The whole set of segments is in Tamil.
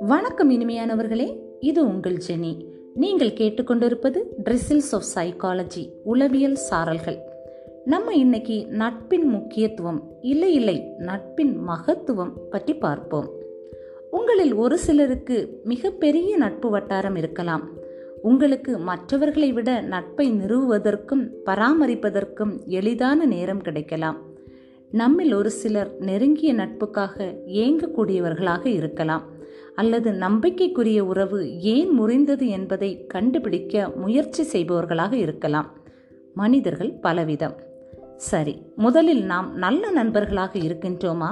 வணக்கம் இனிமையானவர்களே இது உங்கள் ஜெனி. நீங்கள் கேட்டுக்கொண்டிருப்பது ட்ரிசில்ஸ் ஆஃப் சைக்காலஜி உளவியல் சாரல்கள். நம்ம இன்னைக்கு நட்பின் முக்கியத்துவம் இல்லை இல்லை நட்பின் மகத்துவம் பற்றி பார்ப்போம். உங்களில் ஒரு சிலருக்கு மிகப்பெரிய நட்பு வட்டாரம் இருக்கலாம். உங்களுக்கு மற்றவர்களை விட நட்பை நிறுவுவதற்கும் பராமரிப்பதற்கும் எளிதான நேரம் கிடைக்கலாம். நம்மில் ஒரு சிலர் நெருங்கிய நட்புக்காக ஏங்கக்கூடியவர்களாக இருக்கலாம். அல்லது நம்பிக்கைக்குரிய உறவு ஏன் முறிந்தது என்பதை கண்டுபிடிக்க முயற்சி செய்பவர்களாக இருக்கலாம். மனிதர்கள் பலவிதம். சரி முதலில் நாம் நல்ல நண்பர்களாக இருக்கின்றோமா?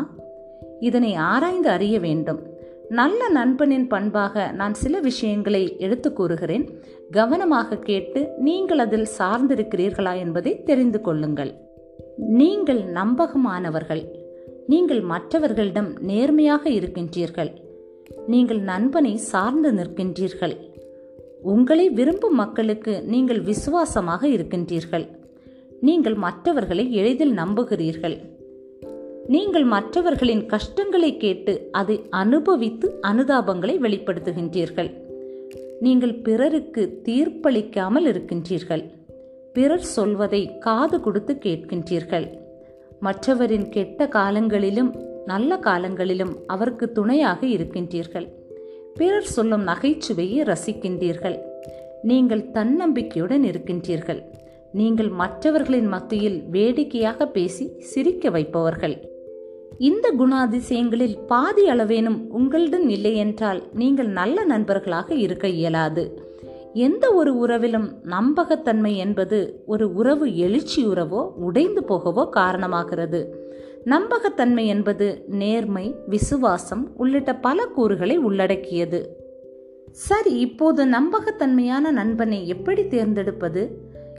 இதனை ஆராய்ந்து அறிய வேண்டும். நல்ல நண்பனின் பண்பாக நான் சில விஷயங்களை எடுத்து கூறுகிறேன். கவனமாக கேட்டு நீங்கள் அதில் சார்ந்திருக்கிறீர்களா என்பதை தெரிந்து கொள்ளுங்கள். நீங்கள் நம்பகமானவர்கள். நீங்கள் மற்றவர்களிடம் நேர்மையாக இருக்கின்றீர்கள். நீங்கள் நண்பனை சார்ந்து நிற்கின்றீர்கள். உங்களை விரும்பும் மக்களுக்கு நீங்கள் விசுவாசமாக இருக்கின்றீர்கள். நீங்கள் மற்றவர்களை எளிதில் நம்புகிறீர்கள். நீங்கள் மற்றவர்களின் கஷ்டங்களை கேட்டு அதை அனுபவித்து அனுதாபங்களை வெளிப்படுத்துகின்றீர்கள். நீங்கள் பிறருக்கு தீர்ப்பளிக்காமல் இருக்கின்றீர்கள். பிறர் சொல்வதை காது கொடுத்து கேட்கின்றீர்கள். மற்றவரின் கெட்ட காலங்களிலும் நல்ல காலங்களிலும் அவருக்கு துணையாக இருக்கின்றீர்கள். பிறர் சொல்லும் நகைச்சுவையை ரசிக்கின்றீர்கள். நீங்கள் தன்னம்பிக்கையுடன் இருக்கின்றீர்கள். நீங்கள் மற்றவர்களின் மத்தியில் வேடிக்கையாக பேசி சிரிக்க வைப்பவர்கள். இந்த குணாதிசயங்களில் பாதி அளவேனும் உங்களுடன் இல்லை என்றால் நீங்கள் நல்ல நண்பர்களாக இருக்க இயலாது. எந்த ஒரு உறவிலும் நம்பகத்தன்மை என்பது ஒரு உறவு எழுச்சி உறவோ உடைந்து போகவோ காரணமாகிறது. நம்பகத்தன்மை என்பது நேர்மை விசுவாசம் உள்ளிட்ட பல கூறுகளை உள்ளடக்கியது. சரி இப்போது நம்பகத்தன்மையான நண்பனை எப்படி தேர்ந்தெடுப்பது?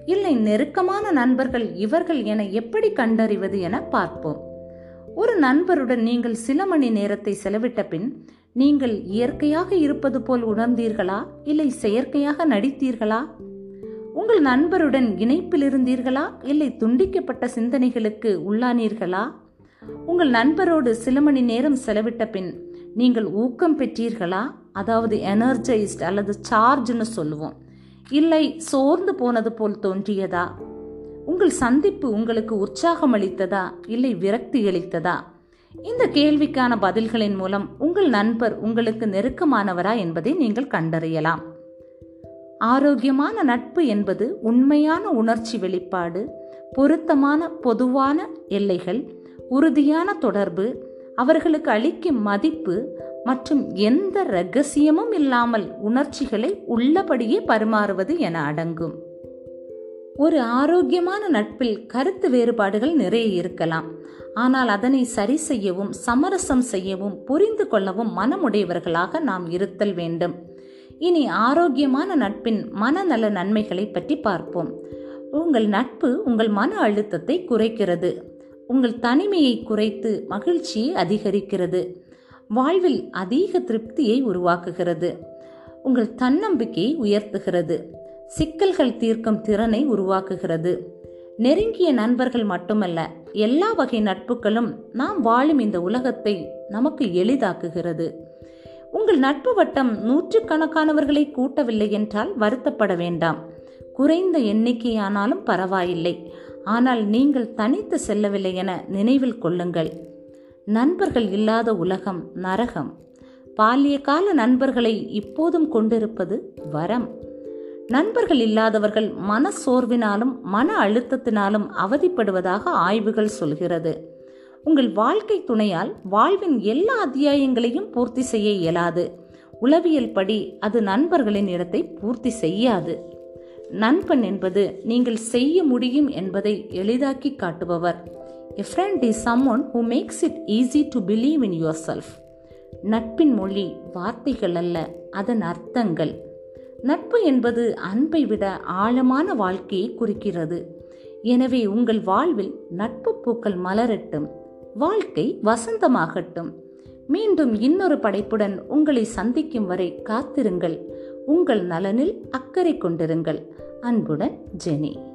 இல்லை நெருக்கமான நண்பர்கள் இவர்கள் என எப்படி கண்டறிவது என பார்ப்போம். ஒரு நண்பருடன் நீங்கள் சில மணி நேரத்தை செலவிட்ட பின் நீங்கள் இயற்கையாக இருப்பது போல் உணர்ந்தீர்களா? இல்லை செயற்கையாக நடித்தீர்களா? உங்கள் நண்பருடன் இணைப்பில் இருந்தீர்களா? இல்லை துண்டிக்கப்பட்ட சிந்தனைகளுக்கு உள்ளானீர்களா? உங்கள் நண்பரோடு சில மணி நேரம் செலவிட்ட பின் நீங்கள் ஊக்கம் பெற்றீர்களா? அதாவது எனர்ஜைஸ்ட் அல்லது சார்ஜ்னு சொல்லுவோம். இல்லை சோர்ந்து போனது போல் தோன்றியதா? உங்கள் சந்திப்பு உங்களுக்கு உற்சாகம் அளித்ததா? இல்லை விரக்தி அளித்ததா? இந்த கேள்விக்கான பதில்களின் மூலம் உங்கள் நண்பர் உங்களுக்கு நெருக்கமானவரா என்பதை நீங்கள் கண்டறியலாம். ஆரோக்கியமான நட்பு என்பது உண்மையான உணர்ச்சி வெளிப்பாடு பொருத்தமான பொதுவான எல்லைகள் உறுதியான தொடர்பு அவர்களுக்கு அளிக்கும் மதிப்பு மற்றும் எந்த ரகசியமும் இல்லாமல் உணர்ச்சிகளை உள்ளபடியே பரிமாறுவது என அடங்கும். ஒரு ஆரோக்கியமான நட்பில் கருத்து வேறுபாடுகள் நிறைய இருக்கலாம். ஆனால் அதனை சரி செய்யவும் சமரசம் செய்யவும் புரிந்து கொள்ளவும் மனமுடையவர்களாக நாம் இருத்தல் வேண்டும். இனி ஆரோக்கியமான நட்பின் மனநல நன்மைகளை பற்றி பார்ப்போம். உங்கள் நட்பு உங்கள் மன அழுத்தத்தை குறைக்கிறது. உங்கள் தனிமையை குறைத்து மகிழ்ச்சியை அதிகரிக்கிறது. வாழ்வில் அதிக திருப்தியை உருவாக்குகிறது. உங்கள் தன்னம்பிக்கையை உயர்த்துகிறது. சிக்கல்கள் தீர்க்கும் திறனை உருவாக்குகிறது. நெருங்கிய நண்பர்கள் மட்டுமல்ல எல்லா வகை நட்புகளும் நாம் வாழும் இந்த உலகத்தை நமக்கு எளிதாக்குகிறது. உங்கள் நட்பு வட்டம் நூற்றுக்கணக்கானவர்களை கூட்டவில்லை என்றால் வருத்தப்பட வேண்டாம். குறைந்த எண்ணிக்கையானாலும் பரவாயில்லை. ஆனால் நீங்கள் தனித்து செல்லவில்லை என நினைவில் கொள்ளுங்கள். நண்பர்கள் இல்லாத உலகம் நரகம். பாலிய கால நண்பர்களை இப்போதும் கொண்டிருப்பது வரம். நண்பர்கள் இல்லாதவர்கள் மன சோர்வினாலும் மன அழுத்தத்தினாலும் அவதிப்படுவதாக ஆய்வுகள் சொல்கிறது. உங்கள் வாழ்க்கை துணையால் வாழ்வின் எல்லா அத்தியாயங்களையும் பூர்த்தி செய்ய இயலாது. உளவியல் படி அது நண்பர்களின் இடத்தை பூர்த்தி செய்யாது. நண்பன் என்பது நீங்கள் செய்ய முடியும் என்பதை எளிதாக்கி காட்டுபவர். A friend is someone who makes it easy to believe in yourself நட்பின் மொழி வார்த்தைகள் அல்ல அதன் அர்த்தங்கள். நட்பு என்பது அன்பை விட ஆழமான வாழ்க்கையை குறிக்கிறது. எனவே உங்கள் வாழ்வில் நட்பு பூக்கள் மலரட்டும் வாழ்க்கை வசந்தமாகட்டும். மீண்டும் இன்னொரு படைப்புடன் உங்களை சந்திக்கும் வரை காத்திருங்கள். உங்கள் நலனில் அக்கறை கொண்டிருங்கள். அன்புடன் ஜெனி.